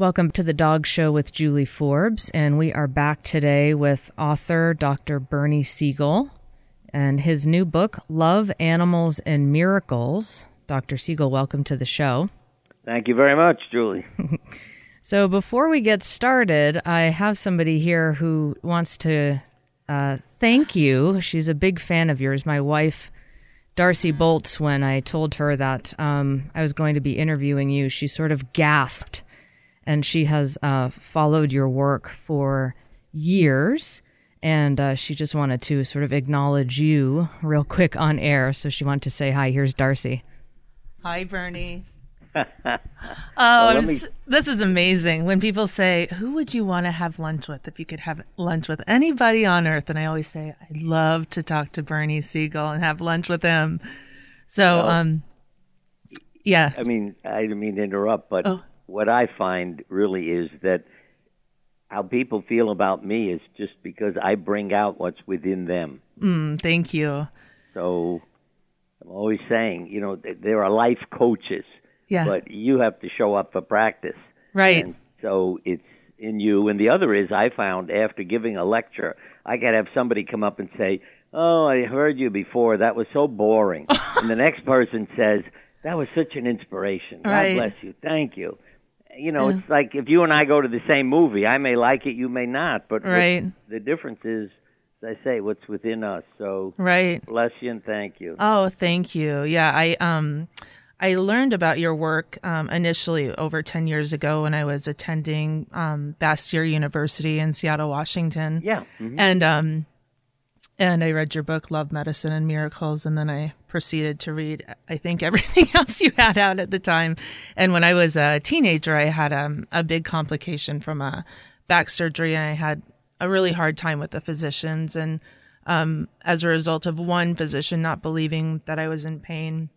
Welcome to the Dog Show with Julie Forbes, and we are back today with author Dr. Bernie Siegel and his new book, Love, Animals, and Miracles. Dr. Siegel, welcome to the show. Thank you very much, Julie. So, before we get started, I have somebody here who wants to uh, thank you. She's a big fan of yours. My wife, Darcy Bolts, when I told her that um, I was going to be interviewing you, she sort of gasped and she has uh, followed your work for years. And uh, she just wanted to sort of acknowledge you real quick on air. So she wanted to say hi. Here's Darcy. Hi, Bernie. Oh, let I'm me- this is amazing. When people say, "Who would you want to have lunch with if you could have lunch with anybody on earth?" and I always say, "I'd love to talk to Bernie Siegel and have lunch with him." So, Well- um, yeah, I mean, I didn't mean to interrupt, but Oh. what I find really is that how people feel about me is just because I bring out what's within them. mm, thank you. So I'm always saying, you know, there are life coaches, Yeah, but you have to show up for practice. right. And so it's in you. And the other is, I found after giving a lecture, I could have somebody come up and say, "Oh, I heard you before. That was so boring." and the next person says, "That was such an inspiration. God Right. bless you. Thank you." You know, Yeah. it's like if you and I go to the same movie, I may like it, you may not, but Right. the difference is, as I say, what's within us. So right. bless you and thank you. Oh, thank you. Yeah, I um I learned about your work um, initially over 10 years ago when I was attending um, Bastyr University in Seattle, Washington. yeah. mhm. And um and I read your book Love Medicine and Miracles and then I proceeded to read I think everything else you had out at the time. And when I was a teenager I had um, a big complication from a back surgery and I had a really hard time with the physicians and um, as a result of one physician not believing that I was in pain,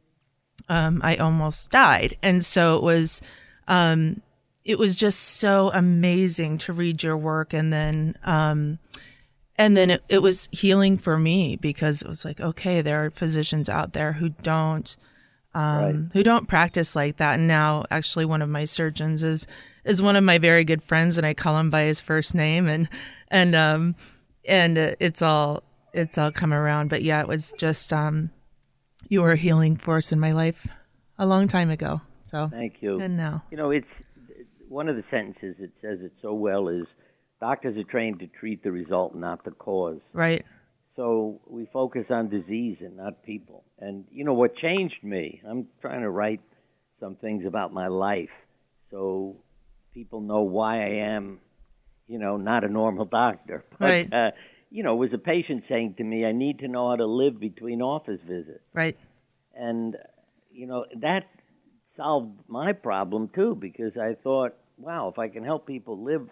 um, I almost died. And so it was, um, it was just so amazing to read your work, and then, um, and then it, it was healing for me because it was like, okay, there are physicians out there who don't, um, Right. who don't practice like that. And now, actually, one of my surgeons is is one of my very good friends, and I call him by his first name, and and um, and it's all it's all come around. But yeah, it was just um, you were a healing force in my life a long time ago. So Thank you. and now, You know, it's one of the sentences that says it so well is doctors are trained to treat the result, not the cause. right? So we focus on disease and not people. And you know what changed me? I'm trying to write some things about my life so people know why I am, you know, not a normal doctor. But, Right. Uh, you know, it was a patient saying to me, I need to know how to live between office visits Right. and you know that solved my problem too because I thought, wow, if I can help people live,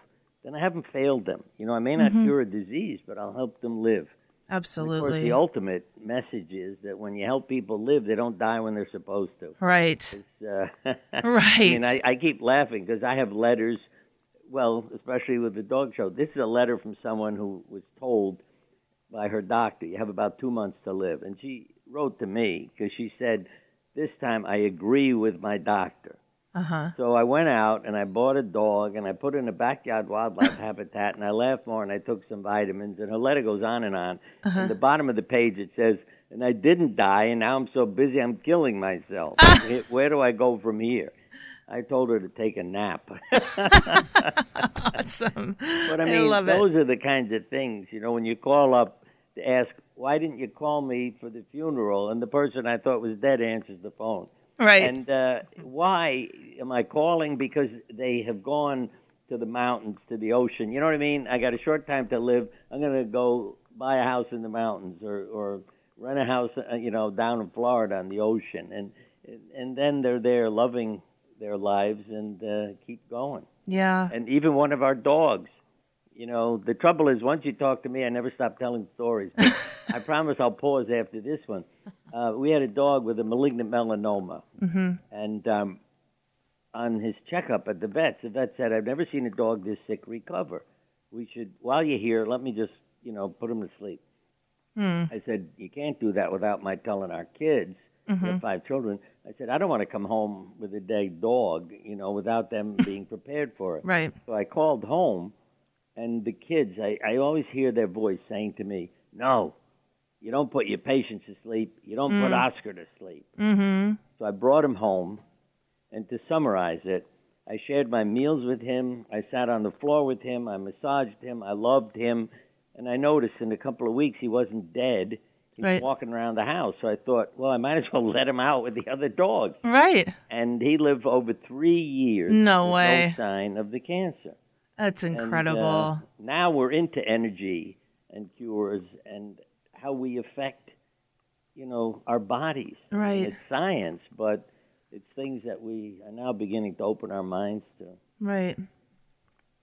then I haven't failed them. You know, I may not cure a disease, but I'll help them live. And Of course, Absolutely. the ultimate message is that when you help people live, they don't die when they're supposed to. right. Uh, Right. I mean, I, I keep laughing because I have letters. Well, especially with the dog show. This is a letter from someone who was told by her doctor, "You have about two months to live," and she wrote to me because she said, "This time I agree with my doctor." Uh huh. So I went out and I bought a dog and I put it in a backyard wildlife habitat and I laughed more and I took some vitamins and her letter goes on and on. Uh-huh. And the bottom of the page it says, and I didn't die and now I'm so busy I'm killing myself. Where do I go from here? I told her to take a nap. Awesome. But I mean, love it. those are the kinds of things, you know, when you call up to ask, why didn't you call me for the funeral? And the person I thought was dead answers the phone. Right. And uh, why am I calling? Because they have gone to the mountains, to the ocean. You know what I mean? I got a short time to live. I'm going to go buy a house in the mountains or, or rent a house, uh, you know, down in Florida on the ocean. And and then they're there loving their lives and uh, keep going yeah. and even one of our dogs You know, the trouble is, once you talk to me, I never stop telling stories. I promise I'll pause after this one. Uh, we had a dog with a malignant melanoma, Mm-hmm. and um, on his checkup at the vet, the vet said, "I've never seen a dog this sick recover. We should, while you're here, let me just, you know, put him to sleep." Hmm. I said, "You can't do that without my telling our kids." We Mm-hmm. have five children. I said, "I don't want to come home with a dead dog, you know, without them being prepared for it." Right. So I called home, and the kids, I, I always hear their voice saying to me, No, you don't put your patients to sleep. You don't put Oscar to sleep. Mm-hmm. So I brought him home, and to summarize it, I shared my meals with him. I sat on the floor with him. I massaged him. I loved him. And I noticed in a couple of weeks he wasn't dead. He was Right. walking around the house. So I thought, well, I might as well let him out with the other dogs. Right. And he lived over three years. No way. No sign of the cancer. That's And, incredible. uh, now we're into energy and cures and how we affect, you know, our bodies. Right. It's science, but it's things that we are now beginning to open our minds to. Right.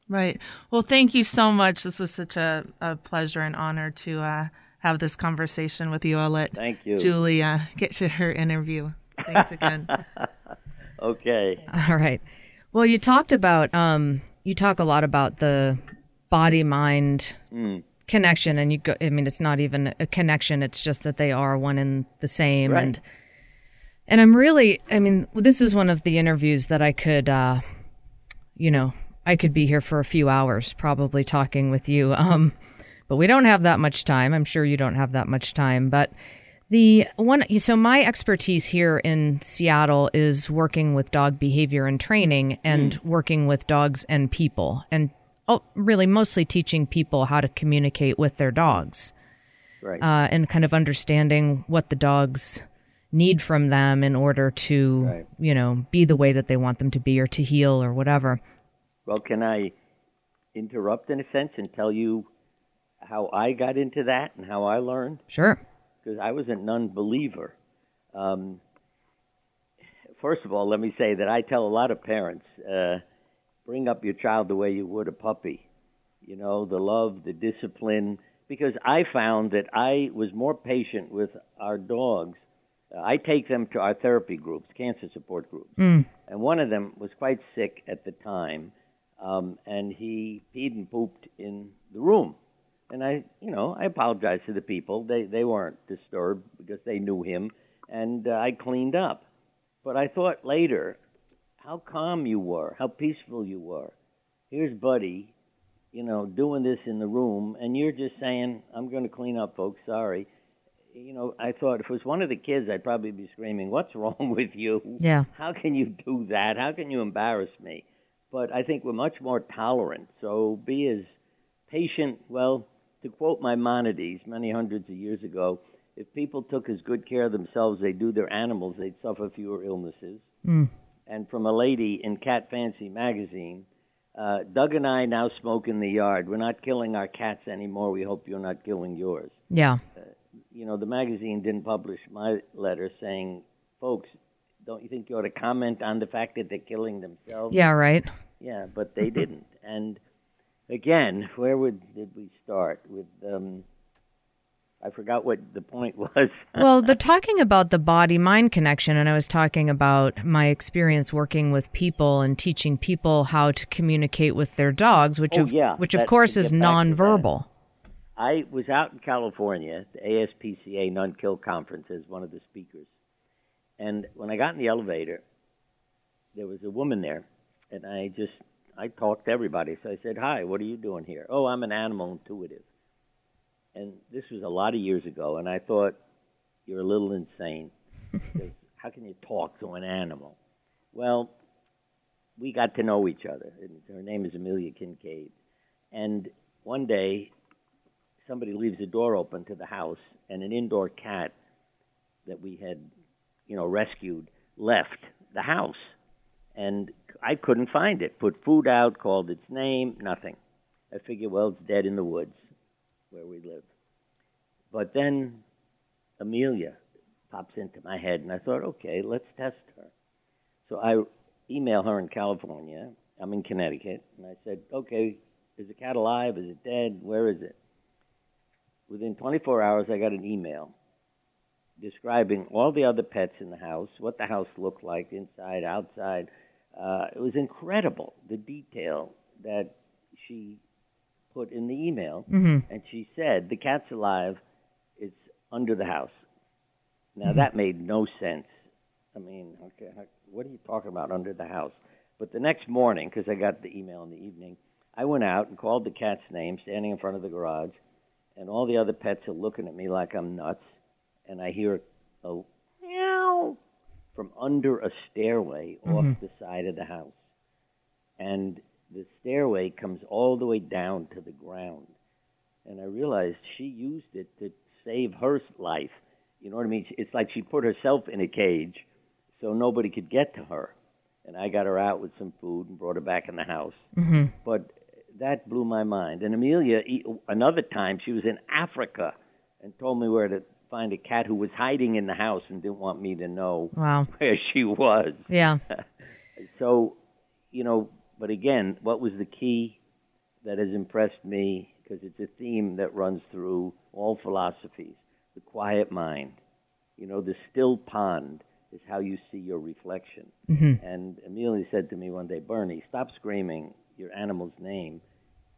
Right. Well, thank you so much. This was such a, a pleasure and honor to uh, have this conversation with you. I'll let Thank you. Julie uh, get to her interview. Thanks again. Okay. All right. Well, you talked about um, you talk a lot about the body mind Mm. Connection, and you go. I mean, it's not even a connection; it's just that they are one and the same. Right. And and I'm really, I mean, this is one of the interviews that I could, uh, you know, I could be here for a few hours probably talking with you. Um, but we don't have that much time. I'm sure you don't have that much time, but. The one, so my expertise here in Seattle is working with dog behavior and training and working with dogs and people and oh, really mostly teaching people how to communicate with their dogs Right. uh, and kind of understanding what the dogs need from them in order to, Right. you know, be the way that they want them to be or to heal or whatever. well, can I interrupt in a sense and tell you how I got into that and how I learned? Sure. because I was a non-believer. Um, first of all, let me say that I tell a lot of parents, uh, bring up your child the way you would a puppy. You know, the love, the discipline, because I found that I was more patient with our dogs. Uh, I take them to our therapy groups, cancer support groups, Mm. and one of them was quite sick at the time, um, and he peed and pooped in the room. And I, you know, I apologized to the people. They they weren't disturbed because they knew him, and uh, I cleaned up. But I thought later, how calm you were, how peaceful you were. Here's Buddy, you know, doing this in the room, and you're just saying, "I'm going to clean up, folks. Sorry." You know, I thought if it was one of the kids, I'd probably be screaming, "What's wrong with you? Yeah. How can you do that? How can you embarrass me?" But I think we're much more tolerant. So be as patient. Well, to quote Maimonides many hundreds of years ago, if people took as good care of themselves as they do their animals, they'd suffer fewer illnesses. Mm. And from a lady in Cat Fancy magazine, uh, Doug and I now smoke in the yard. We're not killing our cats anymore. We hope you're not killing yours. Yeah. You know, the magazine didn't publish my letter saying, folks, don't you think you ought to comment on the fact that they're killing themselves? Yeah, right. Yeah, but they didn't. And again, where would did we start with? Um, I forgot what the point was. well, the talking about the body mind connection, and I was talking about my experience working with people and teaching people how to communicate with their dogs, which Oh, of yeah, which of course is get back to that. nonverbal. I was out in California, the ASPCA Non Kill Conference, as one of the speakers. And when I got in the elevator, there was a woman there, and I just I talked to everybody. So I said, "Hi, what are you doing here?" "Oh, I'm an animal intuitive." And this was a lot of years ago, and I thought, "You're a little insane. because how can you talk to an animal?" Well, we got to know each other. And her name is Amelia Kinkade, and one day somebody leaves the door open to the house, and an indoor cat that we had, you know, rescued left the house, and I couldn't find it. Put food out, called its name, nothing. I figured, well, it's dead in the woods where we live. But then Amelia pops into my head, and I thought, okay, let's test her. So I email her in California. I'm in Connecticut, and I said, okay, Is the cat alive? Is it dead? Where is it? Within 24 hours, I got an email describing all the other pets in the house, what the house looked like inside, outside. Uh, it was incredible the detail that she put in the email. hmm And she said, The cat's alive. It's under the house. Now, that made no sense. I mean, okay, what are you talking about under the house? But the next morning, because I got the email in the evening, I went out and called the cat's name, standing in front of the garage, and all the other pets are looking at me like I'm nuts, and I hear a meow from under a stairway off the side of the house. And the stairway comes all the way down to the ground. And I realized she used it to save her life. You know what I mean? It's like she put herself in a cage so nobody could get to her. And I got her out with some food and brought her back in the house. hmm But that blew my mind. And Amelia, another time, she was in Africa and told me where to find a cat who was hiding in the house and didn't want me to know Wow. where she was. Yeah. so, you know, but again, what was the key that has impressed me? Because it's a theme that runs through all philosophies the quiet mind. You know, the still pond is how you see your reflection. hmm And Amelia said to me one day, Bernie, stop screaming your animal's name.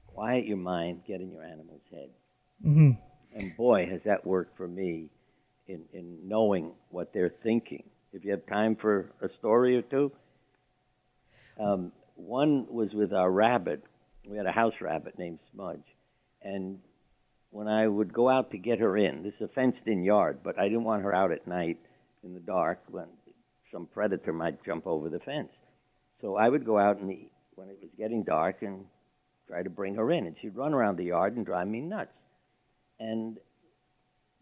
Quiet your mind, get in your animal's head. hmm And boy, has that worked for me in, in knowing what they're thinking. If you have time for a story or two, um, one was with our rabbit. We had a house rabbit named Smudge. And when I would go out to get her in, this is a fenced in yard, but I didn't want her out at night in the dark when some predator might jump over the fence. So I would go out in the, when it was getting dark and try to bring her in. And she'd run around the yard and drive me nuts. And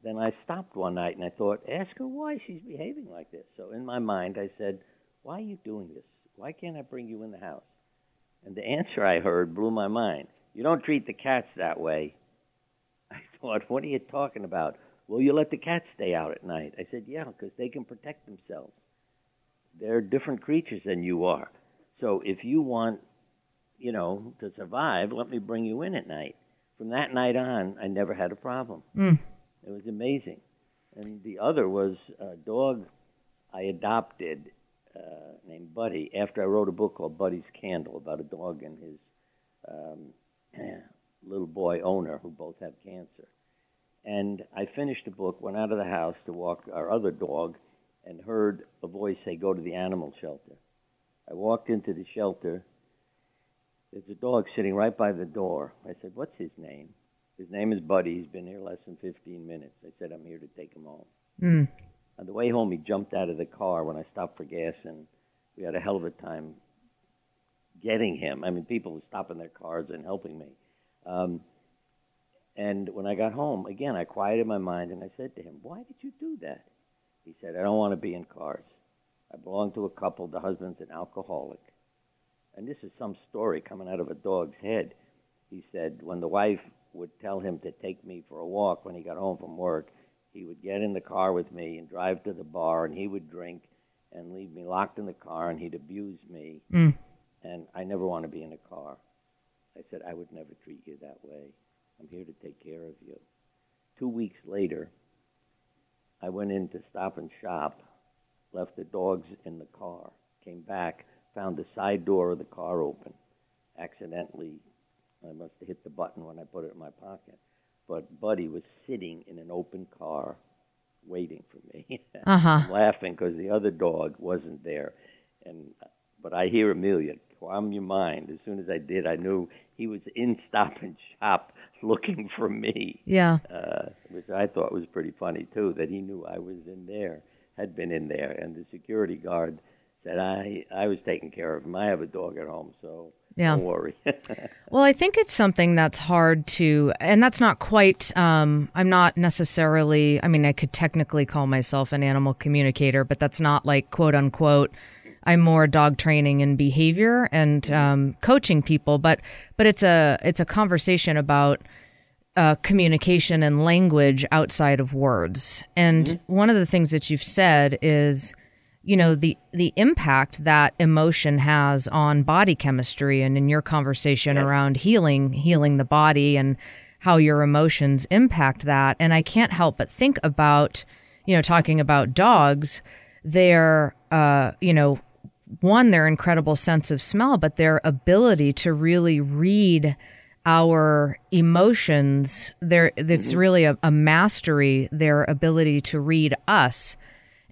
then I stopped one night and I thought, ask her why she's behaving like this. So in my mind, I said, why are you doing this? Why can't I bring you in the house? And the answer I heard blew my mind. You don't treat the cats that way. I thought, what are you talking about? Will you let the cats stay out at night. I said, yeah, because they can protect themselves. They're different creatures than you are. So if you want, you know, to survive, let me bring you in at night. From that night on, I never had a problem. Mm. It was amazing. And the other was a dog I adopted uh, named Buddy after I wrote a book called Buddy's Candle about a dog and his um, little boy owner who both have cancer. And I finished the book, went out of the house to walk our other dog, and heard a voice say, Go to the animal shelter. I walked into the shelter. There's a dog sitting right by the door. I said, What's his name? His name is Buddy. He's been here less than 15 minutes. I said, I'm here to take him home. Mm. On the way home, he jumped out of the car when I stopped for gas, and we had a hell of a time getting him. I mean, people were stopping their cars and helping me. Um, and when I got home, again, I quieted my mind and I said to him, Why did you do that? He said, I don't want to be in cars. I belong to a couple. The husband's an alcoholic. And this is some story coming out of a dog's head. He said, when the wife would tell him to take me for a walk when he got home from work, he would get in the car with me and drive to the bar, and he would drink and leave me locked in the car, and he'd abuse me. Mm. And I never want to be in a car. I said, I would never treat you that way. I'm here to take care of you. Two weeks later, I went in to stop and shop, left the dogs in the car, came back, found the side door of the car open. Accidentally, I must have hit the button when I put it in my pocket. But Buddy was sitting in an open car waiting for me. Uh huh. Laughing because the other dog wasn't there. And but I hear Amelia calm your mind. As soon as I did, I knew he was in Stop and Shop looking for me, Yeah. uh, which I thought was pretty funny too. That he knew I was in there, had been in there, and the security guard said I I was taking care of him. I have a dog at home, so Yeah. don't worry. Well, I think it's something that's hard to, and that's not quite, um, I'm not necessarily, I mean, I could technically call myself an animal communicator, but that's not like quote unquote, I'm more dog training and behavior and um, coaching people, but but it's a it's a conversation about uh, communication and language outside of words. And one of the things that you've said is you know the the impact that emotion has on body chemistry and in your conversation around healing healing the body and how your emotions impact that. And i can't help but think about you know talking about dogs their uh you know one their incredible sense of smell but their ability to really read our emotions there it's really a, a mastery their ability to read us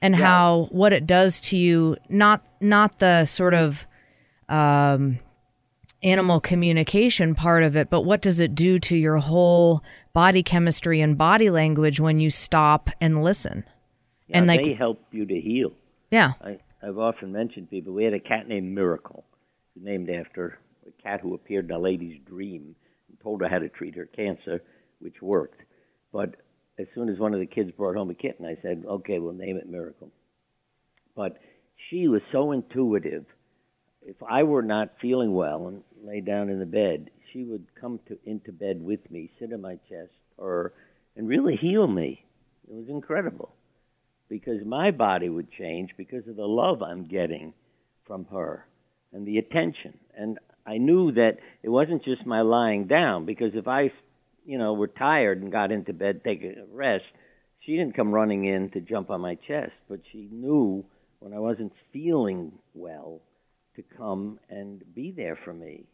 and how what it does to you not not the sort of um animal communication part of it but what does it do to your whole body chemistry and body language when you stop and listen Yeah, and like they help you to heal. yeah I, I've often mentioned people. We had a cat named Miracle, named after a cat who appeared in a lady's dream and told her how to treat her cancer, which worked. But as soon as one of the kids brought home a kitten, I said, "Okay, we'll name it Miracle." But she was so intuitive. If I were not feeling well and lay down in the bed, she would come to into bed with me, sit on my chest, or and really heal me. It was incredible because my body would change because of the love I'm getting from her and the attention. And I knew that it wasn't just my lying down because if I, you know, were tired and got into bed, take a rest, she didn't come running in to jump on my chest, but she knew when I wasn't feeling well to come and be there for me.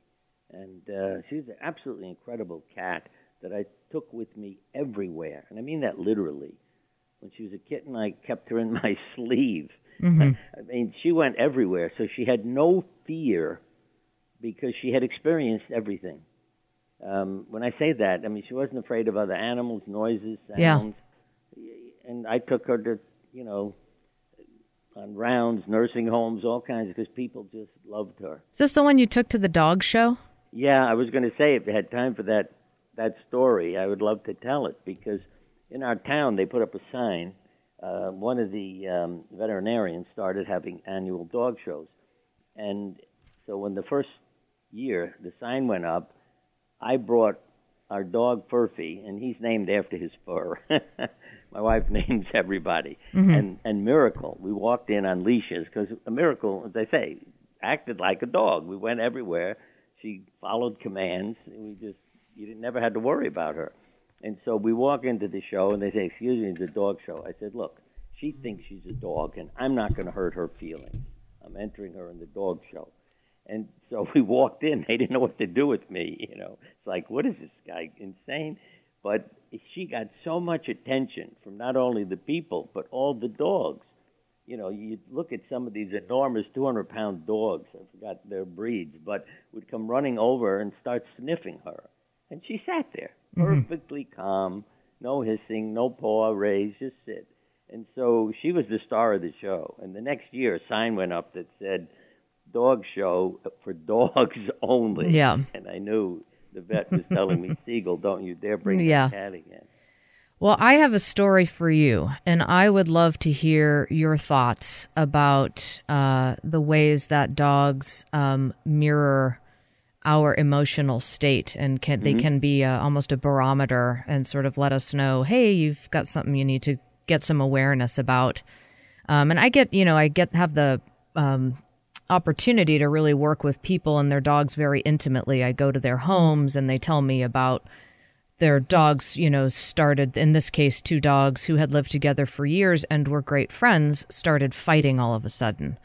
And uh, she was an absolutely incredible cat that I took with me everywhere, and I mean that literally when she was a kitten, I kept her in my sleeve. Mhm. I mean, she went everywhere, so she had no fear because she had experienced everything. Um, when I say that, I mean she wasn't afraid of other animals, noises, Yeah. sounds. And I took her to, you know, on rounds, nursing homes, all kinds, because people just loved her. is this the one you took to the dog show Yeah, I was going to say if you had time for that that story, I would love to tell it because in our town they put up a sign. Uh, one of the um, veterinarians started having annual dog shows, and so when the first year the sign went up, I brought our dog Furphy, and he's named after his fur. My wife names everybody, mm-hmm. and and Miracle. We walked in on leashes because a Miracle, as I say, acted like a dog. We went everywhere. She followed commands. We just you didn't, never had to worry about her. And so we walk into the show, and they say, "Excuse me, it's a dog show." I said, "Look, she thinks she's a dog, and I'm not going to hurt her feelings. I'm entering her in the dog show." And so we walked in. They didn't know what to do with me. You know, it's like, what is this guy insane? But she got so much attention from not only the people but all the dogs. You know, you look at some of these enormous 200 pound dogs. I forgot their breeds, but would come running over and start sniffing her, and she sat there mm-hmm. perfectly calm, no hissing, no paw raised, just sit. And so she was the star of the show. And the next year, a sign went up that said, dog show for dogs only. Yeah. And I knew the vet was telling me, Siegel, don't you dare bring Yeah. that cat again. Well, I have a story for you, and I would love to hear your thoughts about uh, the ways that dogs um, mirror our emotional state, and can they can be uh, almost a barometer and sort of let us know, hey, you've got something you need to get some awareness about. Um, and I get, you know, I get have the um, opportunity to really work with people and their dogs very intimately. I go to their homes, and they tell me about their dogs, you know, started, in this case, two dogs who had lived together for years and were great friends, started fighting all of a sudden.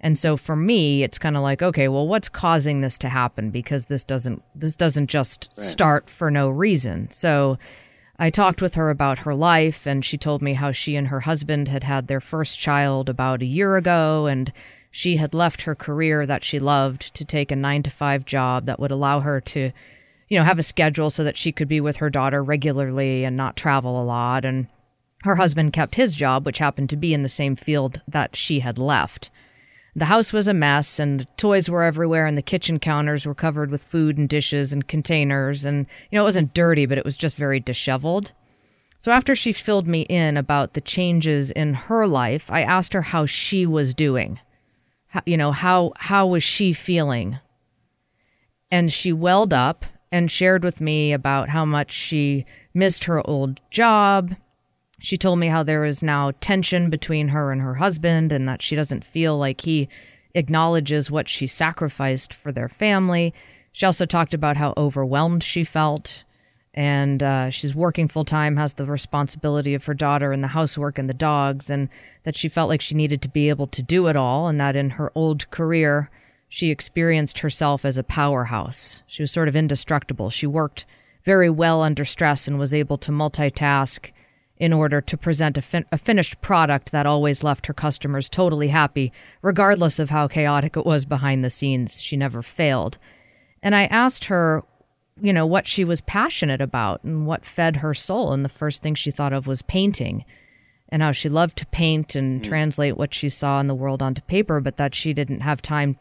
And so for me, it's kind of like, okay, well, what's causing this to happen? Because this doesn't, this doesn't just start for no reason. So I talked with her about her life and she told me how she and her husband had had their first child about a year ago and she had left her career that she loved to take a nine to five job that would allow her to you know, have a schedule so that she could be with her daughter regularly and not travel a lot. And her husband kept his job, which happened to be in the same field that she had left. The house was a mess, and the toys were everywhere, and the kitchen counters were covered with food and dishes and containers. And, you know, it wasn't dirty, but it was just very disheveled. So after she filled me in about the changes in her life, I asked her how she was doing. How, you know, how how was she feeling? And she welled up and shared with me about how much she missed her old job, She told me how there is now tension between her and her husband, and that she doesn't feel like he acknowledges what she sacrificed for their family. She also talked about how overwhelmed she felt, and uh, she's working full time, has the responsibility of her daughter and the housework and the dogs, and that she felt like she needed to be able to do it all, and that in her old career, she experienced herself as a powerhouse. She was sort of indestructible. She worked very well under stress and was able to multitask in order to present a, fin- a, finished product that always left her customers totally happy, regardless of how chaotic it was behind the scenes. She never failed. And I asked her, you know, what she was passionate about and what fed her soul. And the first thing she thought of was painting and how she loved to paint and mm. translate what she saw in the world onto paper, but that she didn't have time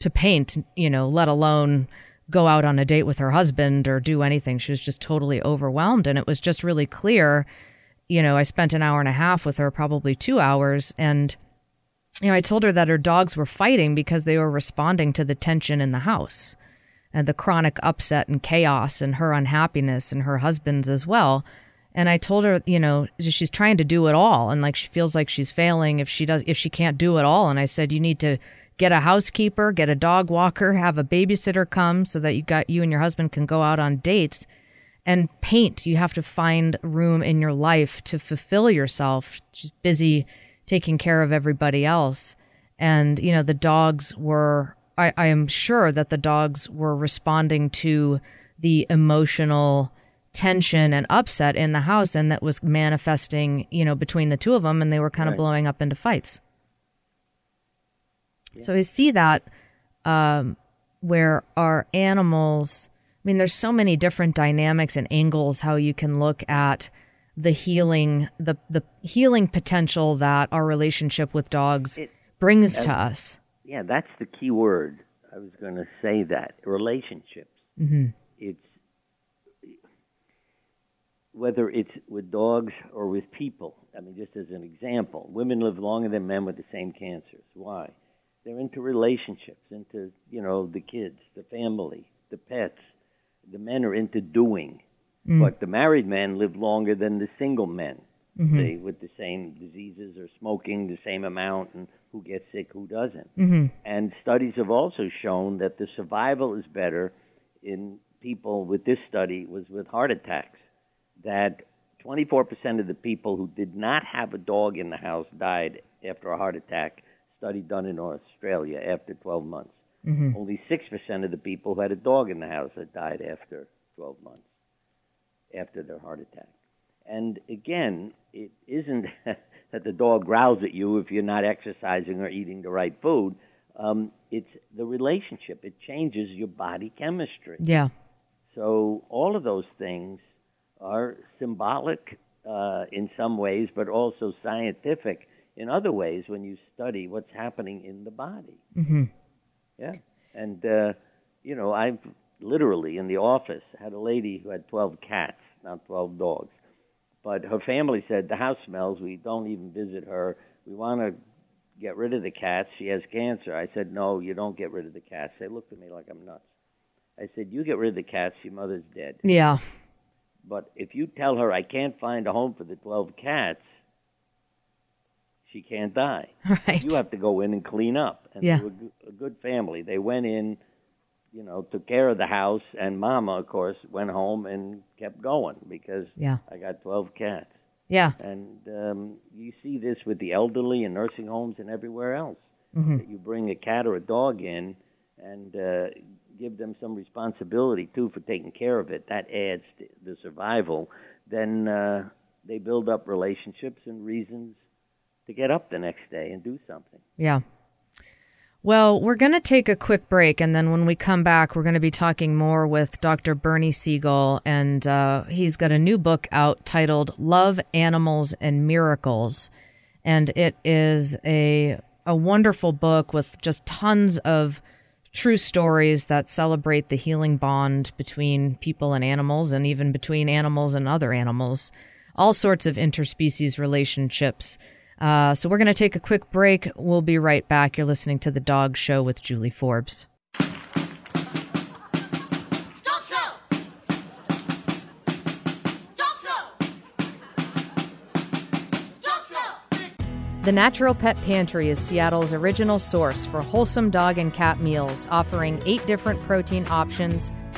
to paint, you know, let alone go out on a date with her husband or do anything. She was just totally overwhelmed. And it was just really clear you know, I spent an hour and a half with her, probably two hours, and you know, I told her that her dogs were fighting because they were responding to the tension in the house and the chronic upset and chaos and her unhappiness and her husband's as well. And I told her, you know, she's trying to do it all and like she feels like she's failing if she does if she can't do it all. And I said you need to get a housekeeper, get a dog walker, have a babysitter come so that you got you and your husband can go out on dates and paint. You have to find room in your life to fulfill yourself. Just busy taking care of everybody else. And, you know, the dogs were, I, I am sure that the dogs were responding to the emotional tension and upset in the house and that was manifesting, you know, between the two of them and they were kind right. of blowing up into fights. Yeah. So I see that um, where our animals I mean, there's so many different dynamics and angles how you can look at the healing, the the healing potential that our relationship with dogs it, brings to us. Yeah, that's the key word. I was going to say that relationships. Mm-hmm. It's whether it's with dogs or with people. I mean, just as an example, women live longer than men with the same cancers. Why? They're into relationships, into you know the kids, the family, the pets the men are into doing, mm. but the married men live longer than the single men. Mm-hmm. They, with the same diseases or smoking the same amount, and who gets sick, who doesn't. Mm-hmm. And studies have also shown that the survival is better in people with this study was with heart attacks. That 24% of the people who did not have a dog in the house died after a heart attack. Study done in Australia after 12 months. Mm-hmm. Only 6% of the people who had a dog in the house had died after 12 months, after their heart attack. And again, it isn't that the dog growls at you if you're not exercising or eating the right food. Um, it's the relationship. It changes your body chemistry. Yeah. So all of those things are symbolic uh, in some ways, but also scientific in other ways when you study what's happening in the body. Mm-hmm. Yeah, and uh, you know, I've literally in the office had a lady who had 12 cats, not 12 dogs. But her family said the house smells. We don't even visit her. We want to get rid of the cats. She has cancer. I said, no, you don't get rid of the cats. They looked at me like I'm nuts. I said, you get rid of the cats. Your mother's dead. Yeah. But if you tell her I can't find a home for the 12 cats, she can't die. Right. You have to go in and clean up. And yeah. they were a good family. They went in, you know, took care of the house, and Mama, of course, went home and kept going because yeah. I got 12 cats. Yeah. And um, you see this with the elderly in nursing homes and everywhere else. Mm-hmm. You bring a cat or a dog in and uh, give them some responsibility too for taking care of it. That adds to the survival. Then uh, they build up relationships and reasons to get up the next day and do something. Yeah. Well, we're going to take a quick break, and then when we come back, we're going to be talking more with Dr. Bernie Siegel, and uh, he's got a new book out titled "Love, Animals, and Miracles," and it is a a wonderful book with just tons of true stories that celebrate the healing bond between people and animals, and even between animals and other animals. All sorts of interspecies relationships uh, so we're going to take a quick break. We'll be right back. You're listening to The Dog Show with Julie Forbes. The Natural Pet Pantry is Seattle's original source for wholesome dog and cat meals, offering eight different protein options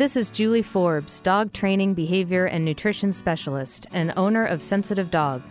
This is Julie Forbes, dog training, behavior, and nutrition specialist, and owner of Sensitive Dog,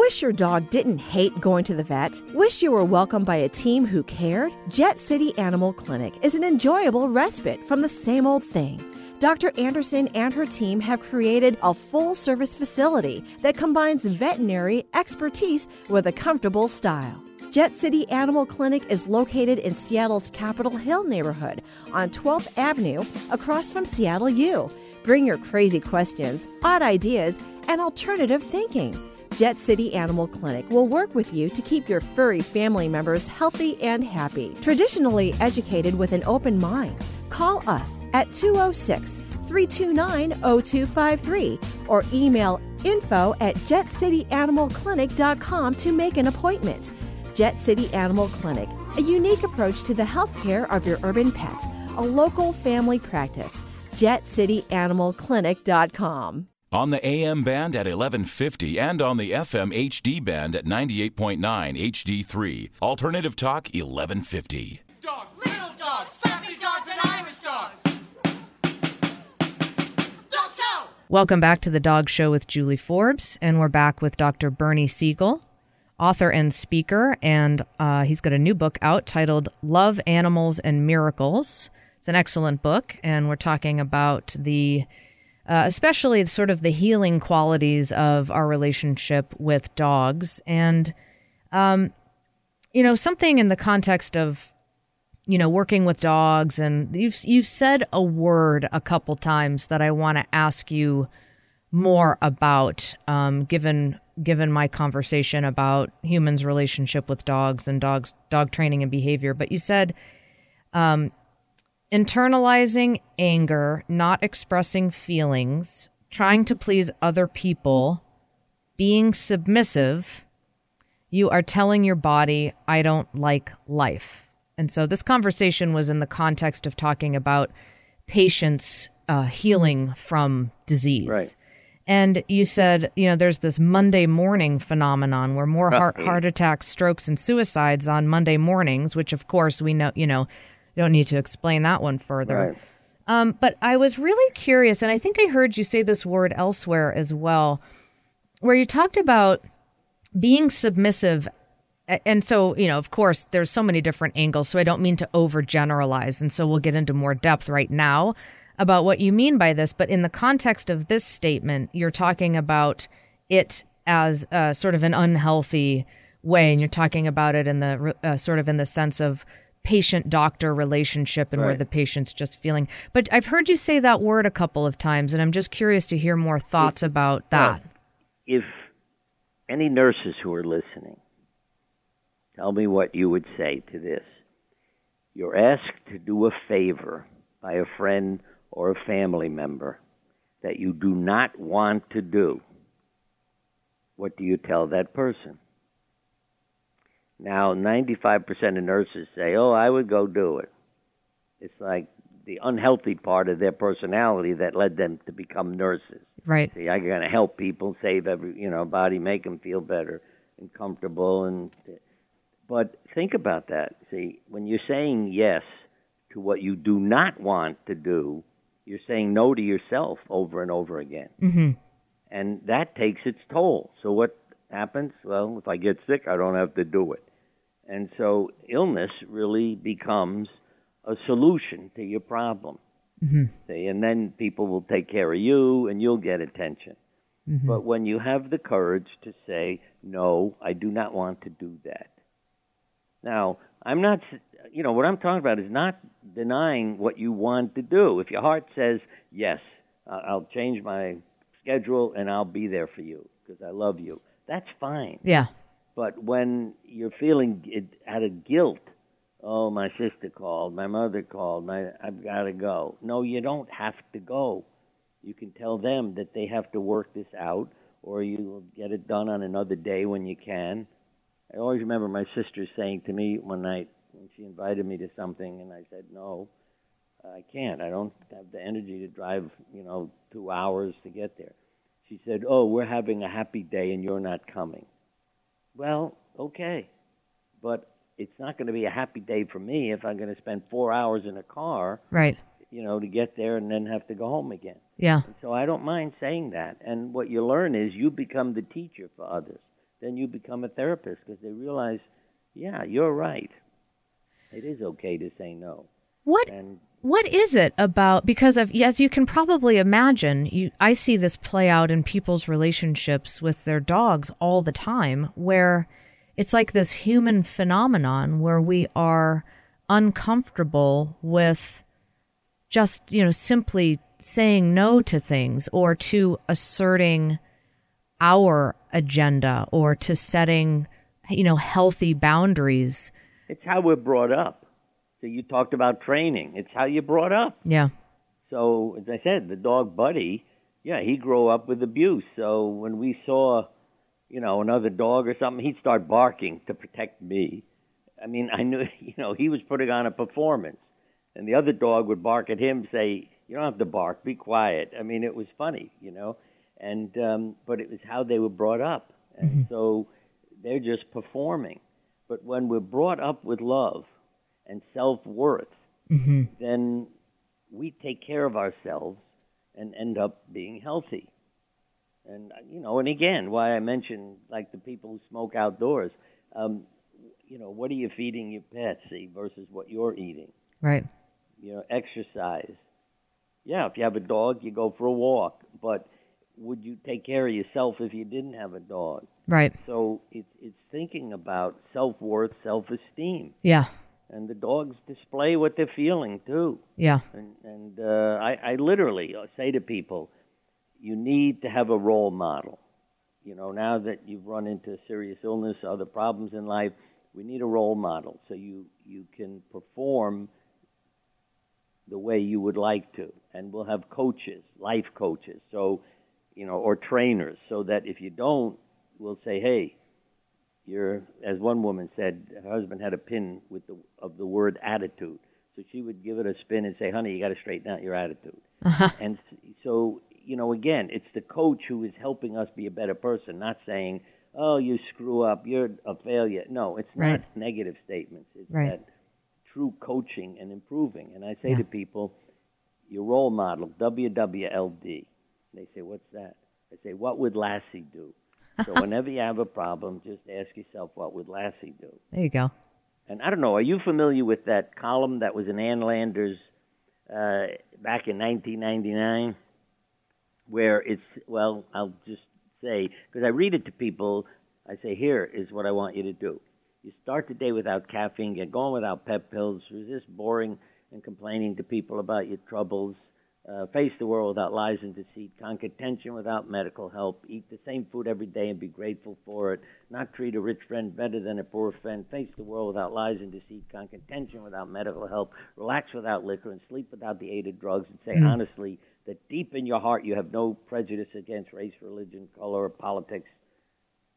Wish your dog didn't hate going to the vet? Wish you were welcomed by a team who cared? Jet City Animal Clinic is an enjoyable respite from the same old thing. Dr. Anderson and her team have created a full service facility that combines veterinary expertise with a comfortable style. Jet City Animal Clinic is located in Seattle's Capitol Hill neighborhood on 12th Avenue across from Seattle U. Bring your crazy questions, odd ideas, and alternative thinking. Jet City Animal Clinic will work with you to keep your furry family members healthy and happy. Traditionally educated with an open mind, call us at 206 329 0253 or email info at jetcityanimalclinic.com to make an appointment. Jet City Animal Clinic, a unique approach to the health care of your urban pet, a local family practice. JetCityAnimalClinic.com. On the AM band at 1150 and on the FM HD band at 98.9 HD3. Alternative Talk 1150. Dogs, little dogs, fluffy dogs, and Irish dogs. Dog show. Welcome back to the Dog Show with Julie Forbes, and we're back with Dr. Bernie Siegel, author and speaker, and uh, he's got a new book out titled Love, Animals, and Miracles. It's an excellent book, and we're talking about the, uh, especially sort of the healing qualities of our relationship with dogs, and, um, you know, something in the context of you know, working with dogs, and you've you've said a word a couple times that I want to ask you more about, um, given given my conversation about humans' relationship with dogs and dogs dog training and behavior. But you said um, internalizing anger, not expressing feelings, trying to please other people, being submissive. You are telling your body, "I don't like life." And so this conversation was in the context of talking about patients uh, healing from disease. Right. And you said, you know, there's this Monday morning phenomenon where more heart, heart attacks, strokes, and suicides on Monday mornings, which of course we know, you know, don't need to explain that one further. Right. Um, but I was really curious, and I think I heard you say this word elsewhere as well, where you talked about being submissive. And so, you know, of course, there's so many different angles. So I don't mean to overgeneralize. And so we'll get into more depth right now about what you mean by this. But in the context of this statement, you're talking about it as uh, sort of an unhealthy way. And you're talking about it in the uh, sort of in the sense of patient doctor relationship and where the patient's just feeling. But I've heard you say that word a couple of times. And I'm just curious to hear more thoughts about uh, that. If any nurses who are listening, tell me what you would say to this. You're asked to do a favor by a friend or a family member that you do not want to do. What do you tell that person? Now, 95% of nurses say, Oh, I would go do it. It's like the unhealthy part of their personality that led them to become nurses. Right. See, I'm going to help people save every, you know, body, make them feel better and comfortable. And but think about that. See, when you're saying yes to what you do not want to do, you're saying no to yourself over and over again, Mm-hmm. and that takes its toll. So what happens? Well, if I get sick, I don't have to do it, and so illness really becomes a solution to your problem. Mm-hmm. See, and then people will take care of you, and you'll get attention. Mm-hmm. But when you have the courage to say, "No, I do not want to do that," now I'm not, you know, what I'm talking about is not denying what you want to do. If your heart says, "Yes, I'll change my schedule and I'll be there for you because I love you," that's fine. Yeah. But when you're feeling it out of guilt, oh, my sister called, my mother called, my I've got to go. No, you don't have to go. You can tell them that they have to work this out, or you will get it done on another day when you can. I always remember my sister saying to me one night when she invited me to something, and I said no. I can't. I don't have the energy to drive, you know, two hours to get there. She said, "Oh, we're having a happy day and you're not coming." Well, okay, but it's not going to be a happy day for me if I'm going to spend four hours in a car, Right. you know, to get there and then have to go home again. Yeah. And so I don't mind saying that. And what you learn is you become the teacher for others. Then you become a therapist because they realize, yeah, you're right. It is okay to say no. What And what is it about because of as you can probably imagine you i see this play out in people's relationships with their dogs all the time where it's like this human phenomenon where we are uncomfortable with just you know simply saying no to things or to asserting our agenda or to setting you know healthy boundaries it's how we're brought up. So you talked about training. It's how you're brought up. yeah So as I said, the dog Buddy, yeah, he grew up with abuse. So when we saw, you know, another dog or something, he'd start barking to protect me. I mean, I knew, you know, he was putting on a performance, and the other dog would bark at him, say, "You don't have to bark, be quiet." I mean, it was funny, you know, and um, but it was how they were brought up, and so they're just performing. But when we're brought up with love and self worth, then we take care of ourselves and end up being healthy. And you know, and again, why I mentioned like the people who smoke outdoors. Um, you know, what are you feeding your pets see, versus what you're eating? right You know, exercise. Yeah, if you have a dog, you go for a walk. But would you take care of yourself if you didn't have a dog? right So it's it's thinking about self worth, self esteem, yeah and the dogs display what they're feeling too. yeah And, and uh, I, I literally uh, say to people, you need to have a role model. You know, now that you've run into serious illness, other problems in life, we need a role model so you, you can perform the way you would like to. And we'll have coaches, life coaches, so, you know, or trainers, so that if you don't, we'll say, hey, you're, as one woman said, her husband had a pin with the, of the word attitude. So she would give it a spin and say, honey, you got to straighten out your attitude. Uh-huh. And so, you know, again, it's the coach who is helping us be a better person, not saying, oh, you screw up, you're a failure. No, it's not Right. negative statements. It's Right. that true coaching and improving. And I say Yeah. to people, your role model, WWLD. They say, what's that? I say, what would Lassie do? So whenever you have a problem, just ask yourself, what would Lassie do? there you go And I don't know, are you familiar with that column that was in Ann Landers uh, back in 1999? Where it's, well, I'll just say, because I read it to people, I say, here is what I want you to do. You start the day without caffeine, get going without pep pills, resist boring and complaining to people about your troubles, uh, face the world without lies and deceit, conquer tension without medical help, eat the same food every day and be grateful for it, not treat a rich friend better than a poor friend, face the world without lies and deceit, conquer tension without medical help, relax without liquor, and sleep without the aid of drugs, and say honestly that deep in your heart you have no prejudice against race, religion, color, or politics,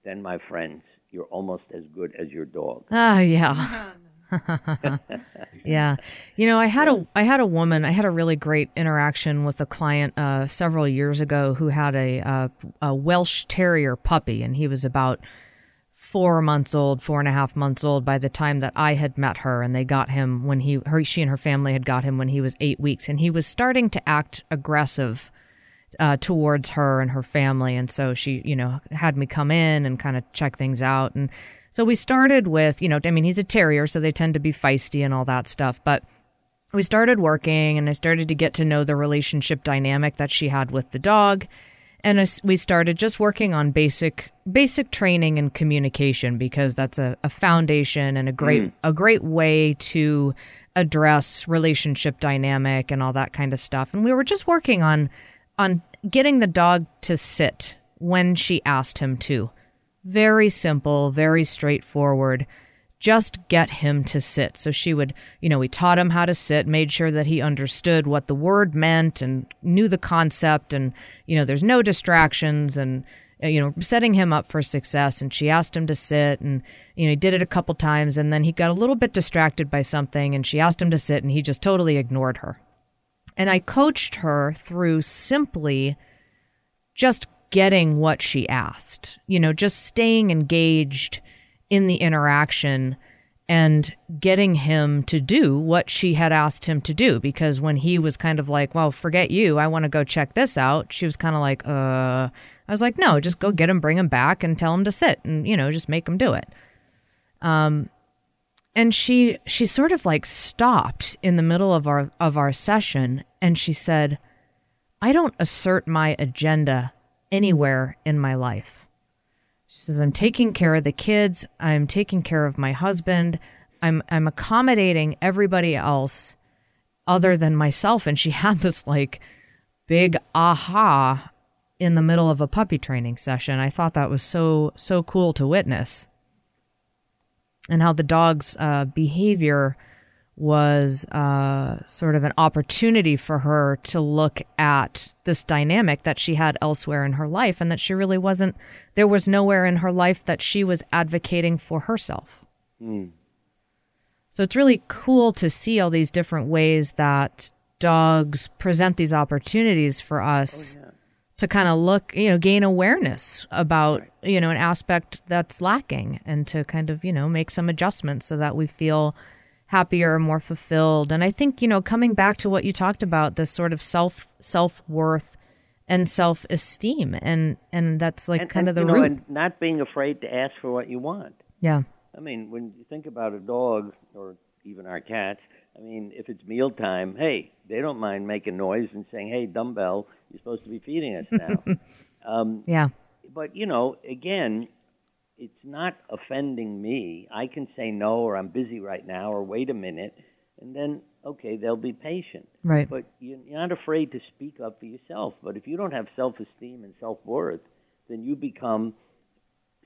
then, my friends, you're almost as good as your dog. Ah, yeah. yeah. You know, I had a I had a woman. I had a really great interaction with a client uh, several years ago who had a, uh, a Welsh Terrier puppy, and he was about four months old, four and a half months old by the time that I had met her, and they got him when he her she and her family had got him when he was eight weeks, and he was starting to act aggressive uh, towards her and her family. And so she, you know, had me come in and kind of check things out. And so we started with, you know, I mean, he's a terrier, so they tend to be feisty and all that stuff. But we started working and I started to get to know the relationship dynamic that she had with the dog. And we started just working on basic basic training and communication because that's a, a foundation and a great mm. a great way to address relationship dynamic and all that kind of stuff. And we were just working on on getting the dog to sit when she asked him to. Very simple, very straightforward just get him to sit. So she would, you know, we taught him how to sit, made sure that he understood what the word meant and knew the concept and, you know, there's no distractions and, uh, you know, setting him up for success. And she asked him to sit and, you know, he did it a couple times and then he got a little bit distracted by something and she asked him to sit and he just totally ignored her. And I coached her through simply just getting what she asked, you know, just staying engaged in the interaction and getting him to do what she had asked him to do. Because when he was kind of like well forget you. I want to go check this out she was kind of like uh i was like no just go get him bring him back and tell him to sit and you know just make him do it. Um and she she sort of like stopped in the middle of our of our session and she said i don't assert my agenda anywhere in my life she says, I'm taking care of the kids. I'm taking care of my husband. I'm I'm accommodating everybody else other than myself. And she had this like big aha in the middle of a puppy training session. I thought that was so so cool to witness. And how the dog's uh, behavior was uh, sort of an opportunity for her to look at this dynamic that she had elsewhere in her life and that she really wasn't, there was nowhere in her life that she was advocating for herself. Mm. So it's really cool to see all these different ways that dogs present these opportunities for us to kind of look, you know, gain awareness about, you know, an aspect that's lacking and to kind of, you know, make some adjustments so that we feel happier, more fulfilled. And I think, you know, coming back to what you talked about, this sort of self self worth and self esteem and and that's like and, kind and, of the you know, root. and not being afraid to ask for what you want. yeah. I mean, when you think about a dog or even our cats, I mean, if it's mealtime, hey, they don't mind making noise and saying, "Hey, dumbbell, you're supposed to be feeding us now." um, Yeah. but you know, again, it's not offending me. I can say no, or I'm busy right now, or wait a minute, and then okay, they'll be patient. Right. But you- you're not afraid to speak up for yourself. But if you don't have self-esteem and self-worth, then you become,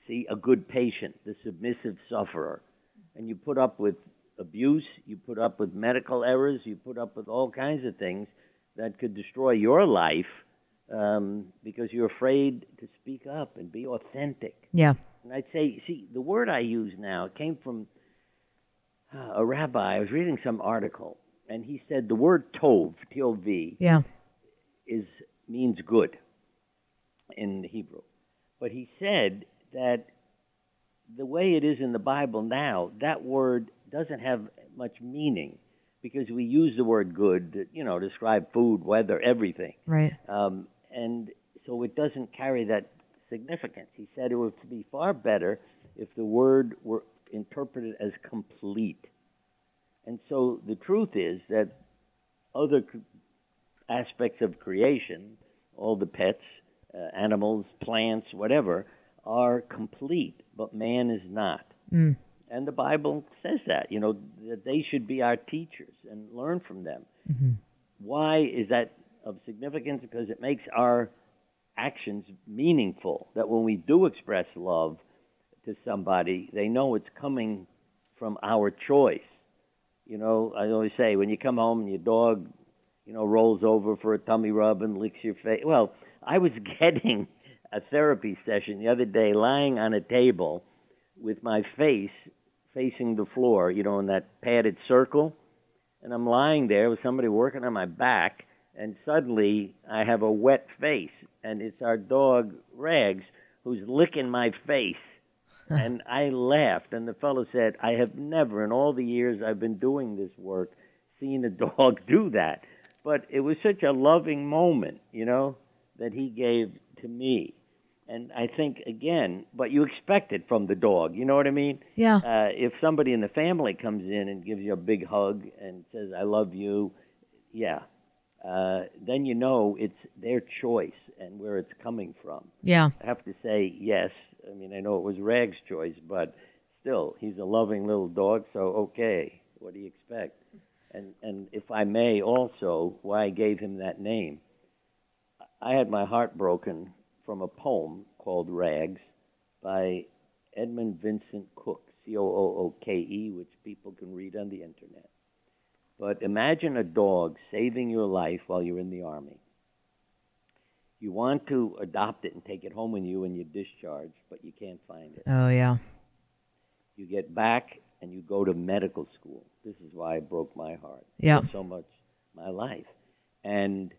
see, a good patient, the submissive sufferer, and you put up with abuse, you put up with medical errors, you put up with all kinds of things that could destroy your life um, because you're afraid to speak up and be authentic. Yeah. And I'd say, see, the word I use now came from uh, a rabbi. I was reading some article, and he said the word tov, T-O-V, Yeah. is means good in Hebrew. But he said that the way it is in the Bible now, that word doesn't have much meaning because we use the word good, to, you know, describe food, weather, everything. Right. Um, and so it doesn't carry that significance. He said it would be far better if the word were interpreted as complete. And so the truth is that other aspects of creation, all the pets, uh, animals, plants, whatever, are complete, but man is not. Mm. And the Bible says that, you know, that they should be our teachers and learn from them. Mm-hmm. Why is that of significance? Because it makes our actions meaningful. That when we do express love to somebody, they know it's coming from our choice. You know, I always say when you come home and your dog, you know, rolls over for a tummy rub and licks your face. Well, I was getting a therapy session the other day lying on a table with my face facing the floor, you know, in that padded circle. And I'm lying there with somebody working on my back, and suddenly I have a wet face, and it's our dog Rags who's licking my face. and I laughed, and the fellow said, I have never, in all the years I've been doing this work, seen a dog do that. But it was such a loving moment, you know, that he gave to me. And I think again, but you expect it from the dog. You know what I mean? Yeah. Uh, if somebody in the family comes in and gives you a big hug and says "I love you," yeah, uh, then you know it's their choice and where it's coming from. Yeah. I have to say yes. I mean, I know it was Rag's choice, but still, he's a loving little dog. So okay, what do you expect? And and if I may, also, why I gave him that name. I had my heart broken from a poem called Rags by Edmund Vincent Cooke, C O O O K E, which people can read on the internet. But imagine a dog saving your life while you're in the army. You want to adopt it and take it home with you when you discharge, but you can't find it. Oh yeah. You get back and you go to medical school. This is why I broke my heart. Yeah. So much my life. And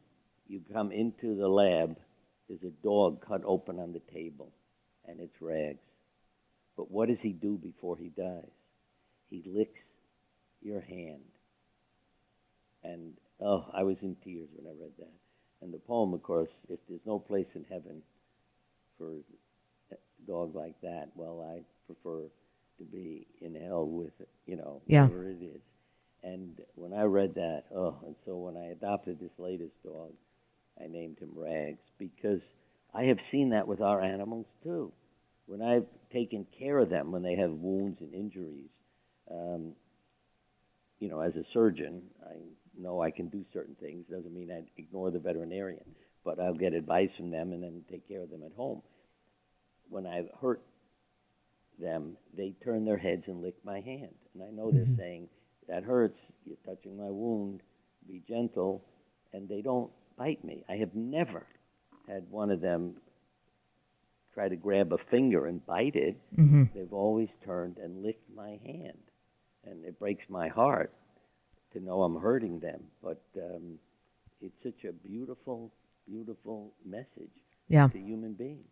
you come into the lab, there's a dog cut open on the table, and it's rags. But what does he do before he dies? He licks your hand. And oh, I was in tears when I read that. And the poem, of course, if there's no place in heaven for a dog like that, well, I prefer to be in hell with you know, Yeah. whatever it is. And when I read that, oh, and so when I adopted this latest dog, I named him Rags because I have seen that with our animals too. When I've taken care of them when they have wounds and injuries, um, you know, as a surgeon, I know I can do certain things. Doesn't mean I ignore the veterinarian, but I'll get advice from them and then take care of them at home. When I've hurt them, they turn their heads and lick my hand, and I know they're saying that hurts. You're touching my wound. Be gentle, and they don't bite me. I have never had one of them try to grab a finger and bite it. hmm They've always turned and licked my hand, and it breaks my heart to know I'm hurting them. But um, it's such a beautiful, beautiful message Yeah. to human beings.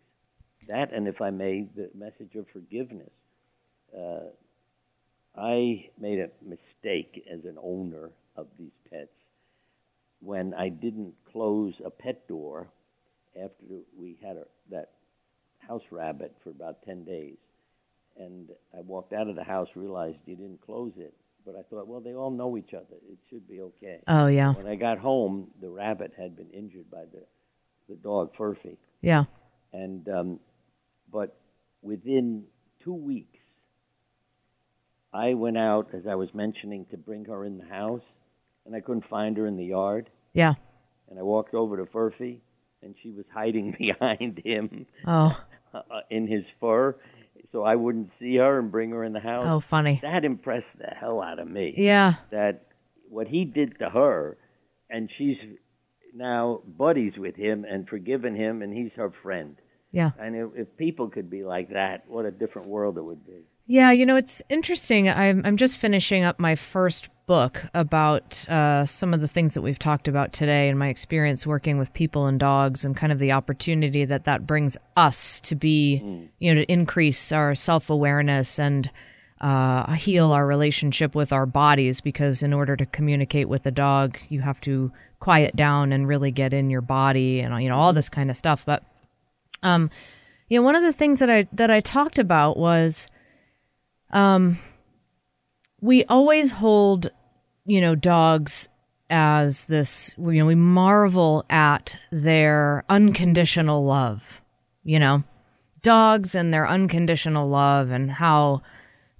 That, and if I may, the message of forgiveness. Uh, I made a mistake as an owner of these pets when I didn't close a pet door after we had a, that house rabbit for about 10 days. And I walked out of the house, realized you didn't close it. But I thought, well, they all know each other. It should be okay. Oh yeah. When I got home, the rabbit had been injured by the, the dog, Furphy Yeah. and um, but within two weeks, I went out as I was mentioning to bring her in the house, and I couldn't find her in the yard. Yeah. And I walked over to Furphy, and she was hiding behind him Oh. uh, in his fur, so I wouldn't see her and bring her in the house. Oh, funny. That impressed the hell out of me Yeah. that what he did to her, and she's now buddies with him and forgiven him, and he's her friend. Yeah. And if, if people could be like that, what a different world it would be. Yeah, you know, it's interesting. I'm I'm just finishing up my first book about uh, some of the things that we've talked about today and my experience working with people and dogs and kind of the opportunity that that brings us to be, you know, to increase our self awareness and uh, heal our relationship with our bodies. Because in order to communicate with a dog, you have to quiet down and really get in your body and you know all this kind of stuff. But um, you know, one of the things that I that I talked about was um we always hold you know dogs as this you know we marvel at their unconditional love you know? Dogs and their unconditional love and how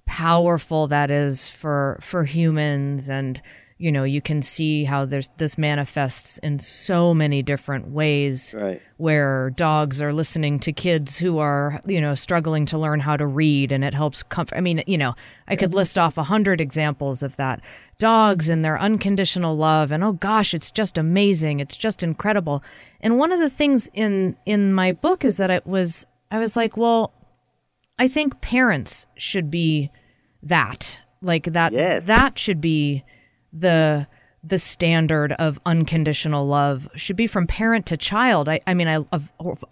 powerful that is for for humans and you know you can see how there's this manifests in so many different ways Right. where dogs are listening to kids who are, you know, struggling to learn how to read and it helps comfort. I mean, you know, I could mm-hmm. list off a hundred examples of that. Dogs and their unconditional love and oh gosh, it's just amazing. It's just incredible. And one of the things in in my book is that it was I was like, well, I think parents should be that. Like that Yes. that should be the the standard of unconditional love should be from parent to child. I, I mean, I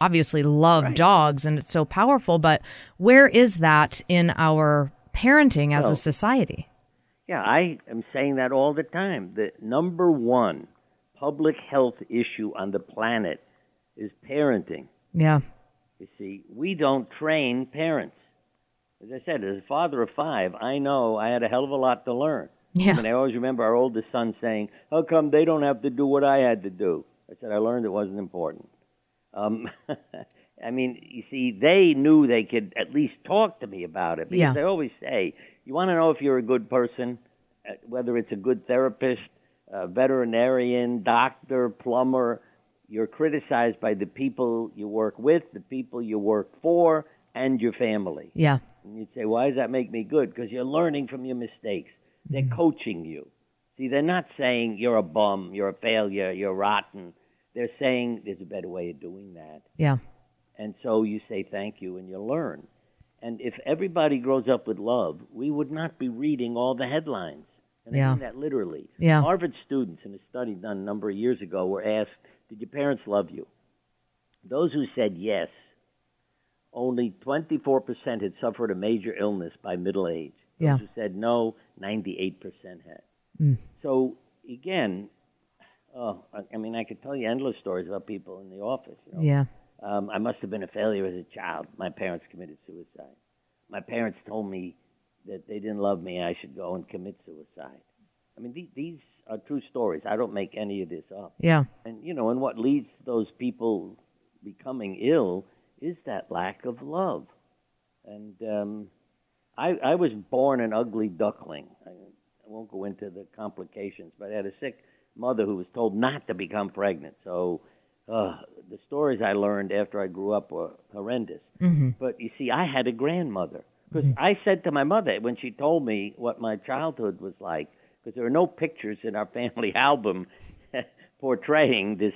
obviously love dogs and it's so powerful, but where is that in our parenting as Well- a society? Yeah, I am saying that all the time. The number one public health issue on the planet is parenting. Yeah. You see, we don't train parents. As I said, as a father of five, I know I had a hell of a lot to learn. Yeah. I mean, I always remember our oldest son saying, "How come they don't have to do what I had to do?" I said, "I learned it wasn't important." Um, I mean, you see, they knew they could at least talk to me about it because Yeah. I always say, "You want to know if you're a good person, uh, whether it's a good therapist, uh, veterinarian, doctor, plumber." You're criticized by the people you work with, the people you work for, and your family. Yeah. And you'd say, why does that make me good? Because you're learning from your mistakes. They're mm-hmm. coaching you. See, they're not saying you're a bum, you're a failure, you're rotten. They're saying there's a better way of doing that. Yeah. And so you say thank you and you learn. And if everybody grows up with love, we would not be reading all the headlines. And I mean that literally. Yeah. Harvard students in a study done a number of years ago were asked, Did your parents love you? Those who said yes, only 24% had suffered a major illness by middle age. Those Yeah. who said no, 98% had. Mm. So, again, oh, I- I mean, I could tell you endless stories about people in the office. You know? Yeah. Um, I must have been a failure as a child. My parents committed suicide. My parents told me that they didn't love me. I should go and commit suicide. I mean, these, these are true stories. I don't make any of this up. Yeah. And you know, and what leads to those people becoming ill is that lack of love. And um, I, I was born an ugly duckling. I, I won't go into the complications, but I had a sick mother who was told not to become pregnant. So uh, the stories I learned after I grew up were horrendous. Mm-hmm. But you see, I had a grandmother. Because I said to my mother when she told me what my childhood was like, because there are no pictures in our family album portraying this,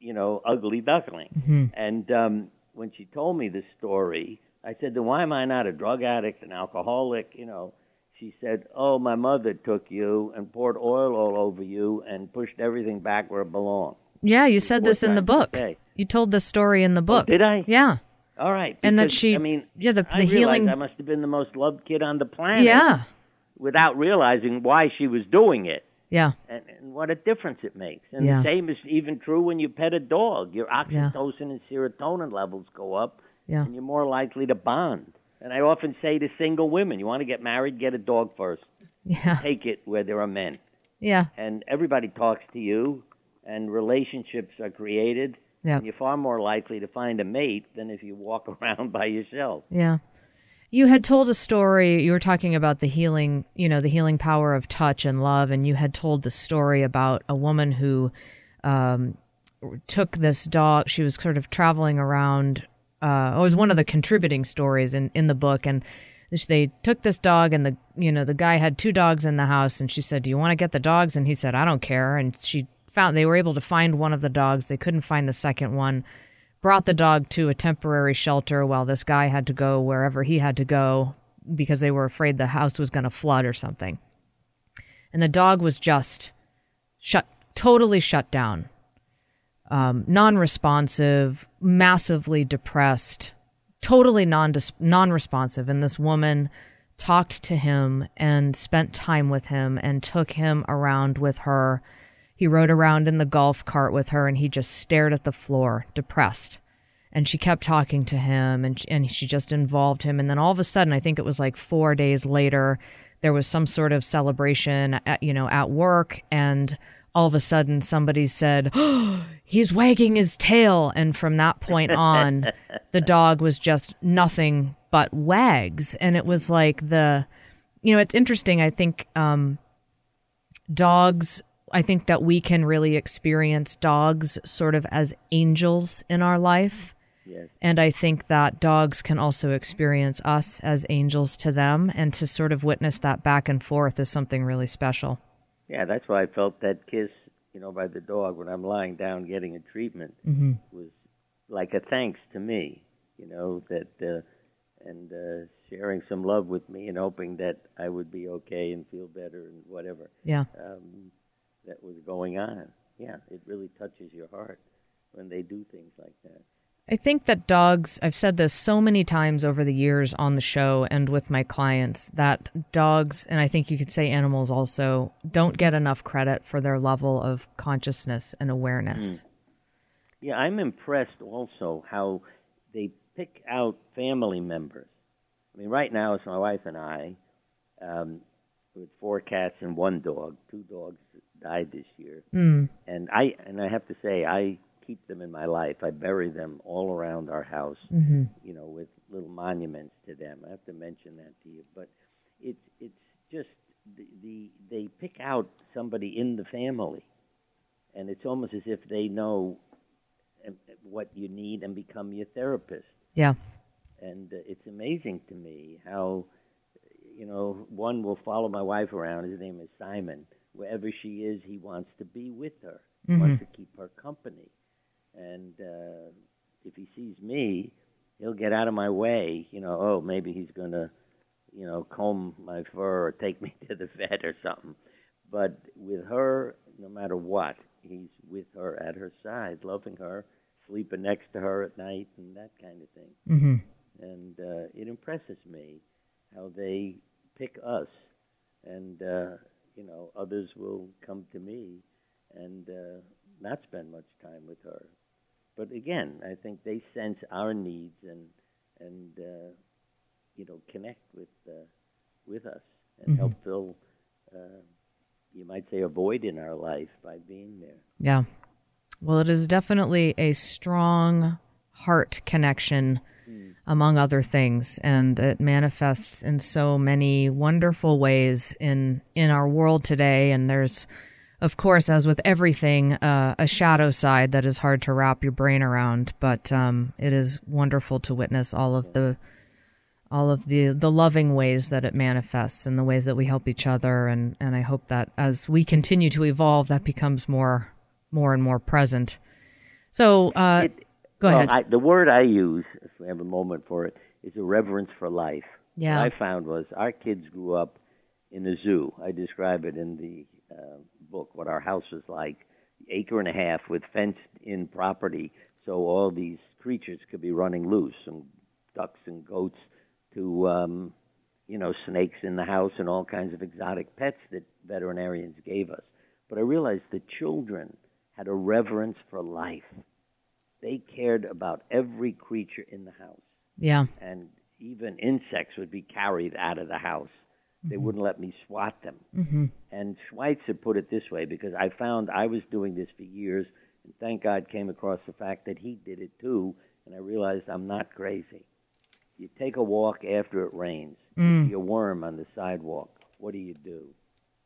you know, ugly duckling. Mm-hmm. And um, when she told me this story, I said, then why am I not a drug addict, an alcoholic, you know? She said, oh, my mother took you and poured oil all over you and pushed everything back where it belonged. Yeah, you said this in the book. You told this story in the oh, book. Oh, did I? Yeah. All right. And that she- I mean, yeah, the- the realized healing- I must have been the most loved kid on the planet. Yeah. Without realizing why she was doing it. Yeah. and, and what a difference it makes. And Yeah. the same is even true when you pet a dog. Your oxytocin and serotonin levels go up, Yeah. and you're more likely to bond. And I often say to single women, you want to get married, get a dog first. Yeah. Take it where there are men. Yeah. And everybody talks to you, and relationships are created. Yeah. And you're far more likely to find a mate than if you walk around by yourself. Yeah. You had told a story, you were talking about the healing, you know, the healing power of touch and love, and you had told the story about a woman who um, took this dog. She was sort of traveling around. Uh, it was one of the contributing stories in, in the book, and they took this dog, and the you know the guy had two dogs in the house, and she said, "Do you want to get the dogs?" And he said, "I don't care." And she found they were able to find one of the dogs. They couldn't find the second one. Brought the dog to a temporary shelter while this guy had to go wherever he had to go because they were afraid the house was going to flood or something. And the dog was just shut, totally shut down, um, non-responsive, massively depressed, totally non non-responsive. And this woman talked to him and spent time with him and took him around with her. He rode around in the golf cart with her, and he just stared at the floor, depressed. And she kept talking to him, and and she just involved him. And then all of a sudden, I think it was like four days later, there was some sort of celebration, at, you know, at work, and all of a sudden somebody said, oh, "He's wagging his tail," and from that point on, the dog was just nothing but wags, and it was like the, you know, it's interesting. I think um, dogs. I think that we can really experience dogs sort of as angels in our life. Yes. And I think that dogs can also experience us as angels to them, and to sort of witness that back and forth is something really special. Yeah, that's why I felt that kiss, you know, by the dog when I'm lying down getting a treatment hmm was like a thanks to me, you know, that uh, and uh, sharing some love with me and hoping that I would be okay and feel better and whatever Yeah. um, that was going on. Yeah, it really touches your heart when they do things like that. I think that dogs, I've said this so many times over the years on the show and with my clients, that dogs, and I think you could say animals also, don't get enough credit for their level of consciousness and awareness. Yeah, I'm impressed also how they pick out family members. I mean, right now it's my wife and I, um, with four cats and one dog. Two dogs died this year, Mm. and I and I have to say I keep them in my life. I bury them all around our house, hmm you know, with little monuments to them. I have to mention that to you, but it's it's just the, the they pick out somebody in the family, and it's almost as if they know um, what you need and become your therapist. Yeah. And uh, it's amazing to me how, you know, one will follow my wife around. His name is Simon. Wherever she is, he wants to be with her. He wants to keep her company. And uh, if he sees me, he'll get out of my way. You know, oh, maybe he's going to, you know, comb my fur or take me to the vet or something. But with her, no matter what, he's with her at her side, loving her, sleeping next to her at night, and that kind of thing hmm and uh, it impresses me how they pick us, and uh, you know others will come to me and uh, not spend much time with her. But again, I think they sense our needs and and uh, you know connect with uh, with us and help fill. Uh, you might say a void in our life by being there. Yeah. Well, it is definitely a strong heart connection, among other things, and it manifests in so many wonderful ways in in our world today. And there's, of course, as with everything, uh, a shadow side that is hard to wrap your brain around. But um, it is wonderful to witness all of the all of the the loving ways that it manifests and the ways that we help each other and and I hope that as we continue to evolve that becomes more more and more present. So uh It- go well, ahead. I, the word I use, if we have a moment for it, is a reverence for life. Yeah. What I found was our kids grew up in a zoo. I describe it in the uh, book what our house was like, acre and a half with fenced-in property, so all these creatures could be running loose, and ducks and goats to um, you know snakes in the house and all kinds of exotic pets that veterinarians gave us. But I realized the children had a reverence for life. They cared about every creature in the house yeah. and even insects would be carried out of the house. They wouldn't let me swat them. Mm-hmm. And Schweitzer put it this way because I found I was doing this for years, and thank God came across the fact that he did it too, and I realized I'm not crazy. You take a walk after it rains, you see a worm on the sidewalk. What do you do?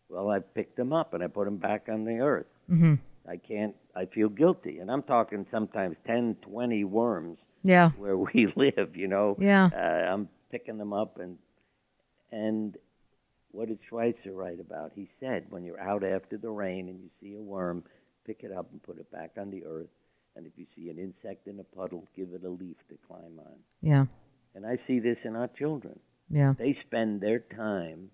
Well, I picked them up and I put them back on the earth. Mhm. I can't. I feel guilty, and I'm talking sometimes ten, twenty worms Yeah. where we live. You know, Yeah. uh, I'm picking them up, and and what did Schweitzer write about? He said, when you're out after the rain and you see a worm, pick it up and put it back on the earth. And if you see an insect in a puddle, give it a leaf to climb on. Yeah. And I see this in our children. Yeah. They spend their time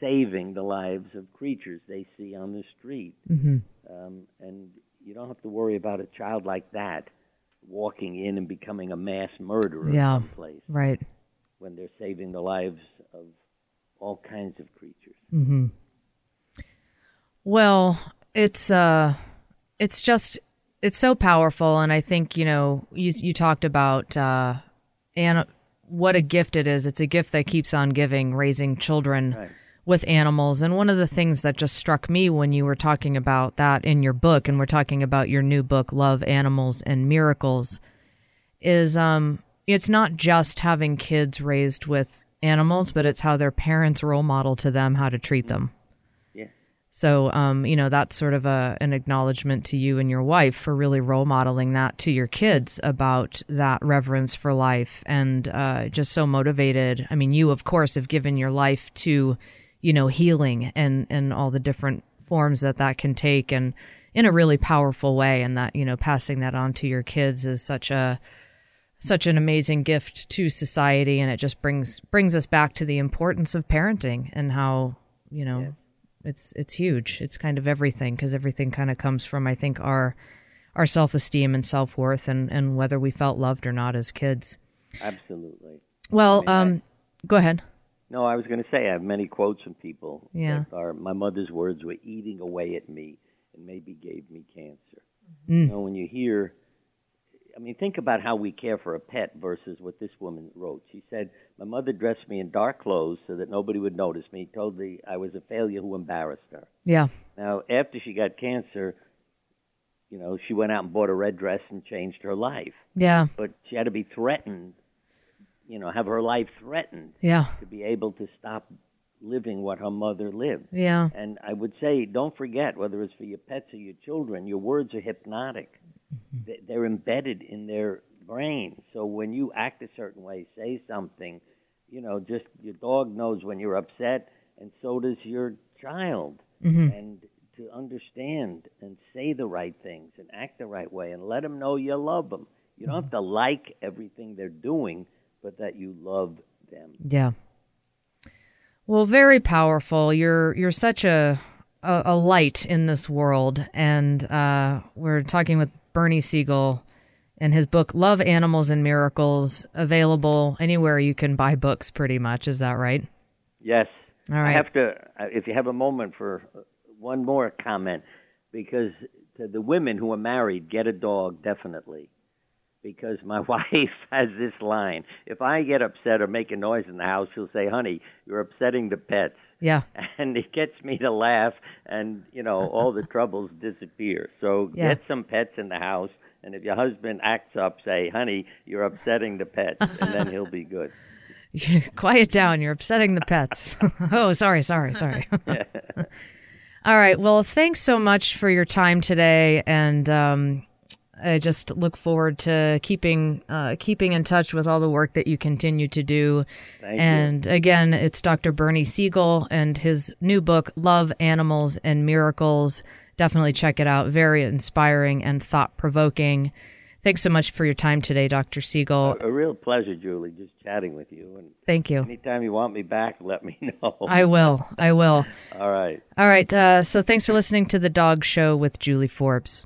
saving the lives of creatures they see on the street. Mhm. Um, and you don't have to worry about a child like that walking in and becoming a mass murderer Yeah. someplace Right. when they're saving the lives of all kinds of creatures. Mhm. Well, it's uh it's just it's so powerful and I think, you know, you you talked about uh and what a gift it is. It's a gift that keeps on giving, raising children Right. with animals. And one of the things that just struck me when you were talking about that in your book and we're talking about your new book Love Animals and Miracles is um it's not just having kids raised with animals, but it's how their parents role model to them how to treat them. Yeah. So, um, you know, that's sort of a an acknowledgement to you and your wife for really role modeling that to your kids about that reverence for life and uh, just so motivated. I mean, you of course have given your life to, you know, healing and and all the different forms that that can take, and in a really powerful way. And that you know, passing that on to your kids is such a such an amazing gift to society and it just brings brings us back to the importance of parenting and how you know it's it's huge it's kind of everything because everything kind of comes from i think our our self-esteem and self-worth and and whether we felt loved or not as kids Absolutely. well I- um go ahead No, I was going to say I have many quotes from people Yeah. that are my mother's words were eating away at me and maybe gave me cancer. Mm. You know, when you hear I mean, think about how we care for a pet versus what this woman wrote. She said, "My mother dressed me in dark clothes so that nobody would notice me. Told me I was a failure who embarrassed her." Yeah. Now, after she got cancer, you know, she went out and bought a red dress and changed her life. Yeah. But she had to be threatened, you know, have her life threatened Yeah. to be able to stop living what her mother lived. Yeah. And I would say, don't forget, whether it's for your pets or your children, your words are hypnotic. Mm-hmm. They- They're embedded in their brain. So when you act a certain way, say something, you know, just your dog knows when you're upset, and so does your child. Mm-hmm. And to understand and say the right things and act the right way and let them know you love them. You don't mm-hmm. have to like everything they're doing, but that you love them. Yeah. Well, very powerful. You're you're such a a, a light in this world, and uh, we're talking with Bernie Siegel and his book "Love Animals and Miracles," available anywhere you can buy books. Pretty much, is that right? Yes. All right. I have to, uh, if you have a moment for uh, one more comment, because to the women who are married, get a dog definitely. Because my wife has this line: if I get upset or make a noise in the house, she'll say, "Honey, you're upsetting the pets," Yeah. and it gets me to laugh, and you know all the troubles disappear. So Yeah. get some pets in the house, and if your husband acts up, say, "Honey, you're upsetting the pets," and then he'll be good. Quiet down. You're upsetting the pets. oh, sorry, sorry, sorry. All right. Well, thanks so much for your time today, and um, I just look forward to keeping uh, keeping in touch with all the work that you continue to do. Thank you. and again, it's Dr. Bernie Siegel and his new book, Love, Animals, and Miracles. Definitely check it out. Very inspiring and thought provoking. Thanks so much for your time today, Dr. Siegel. A real pleasure, Julie, just chatting with you. And Thank you. anytime you want me back, let me know. I will. I will. All right. All right. Uh, so thanks for listening to The Dog Show with Julie Forbes.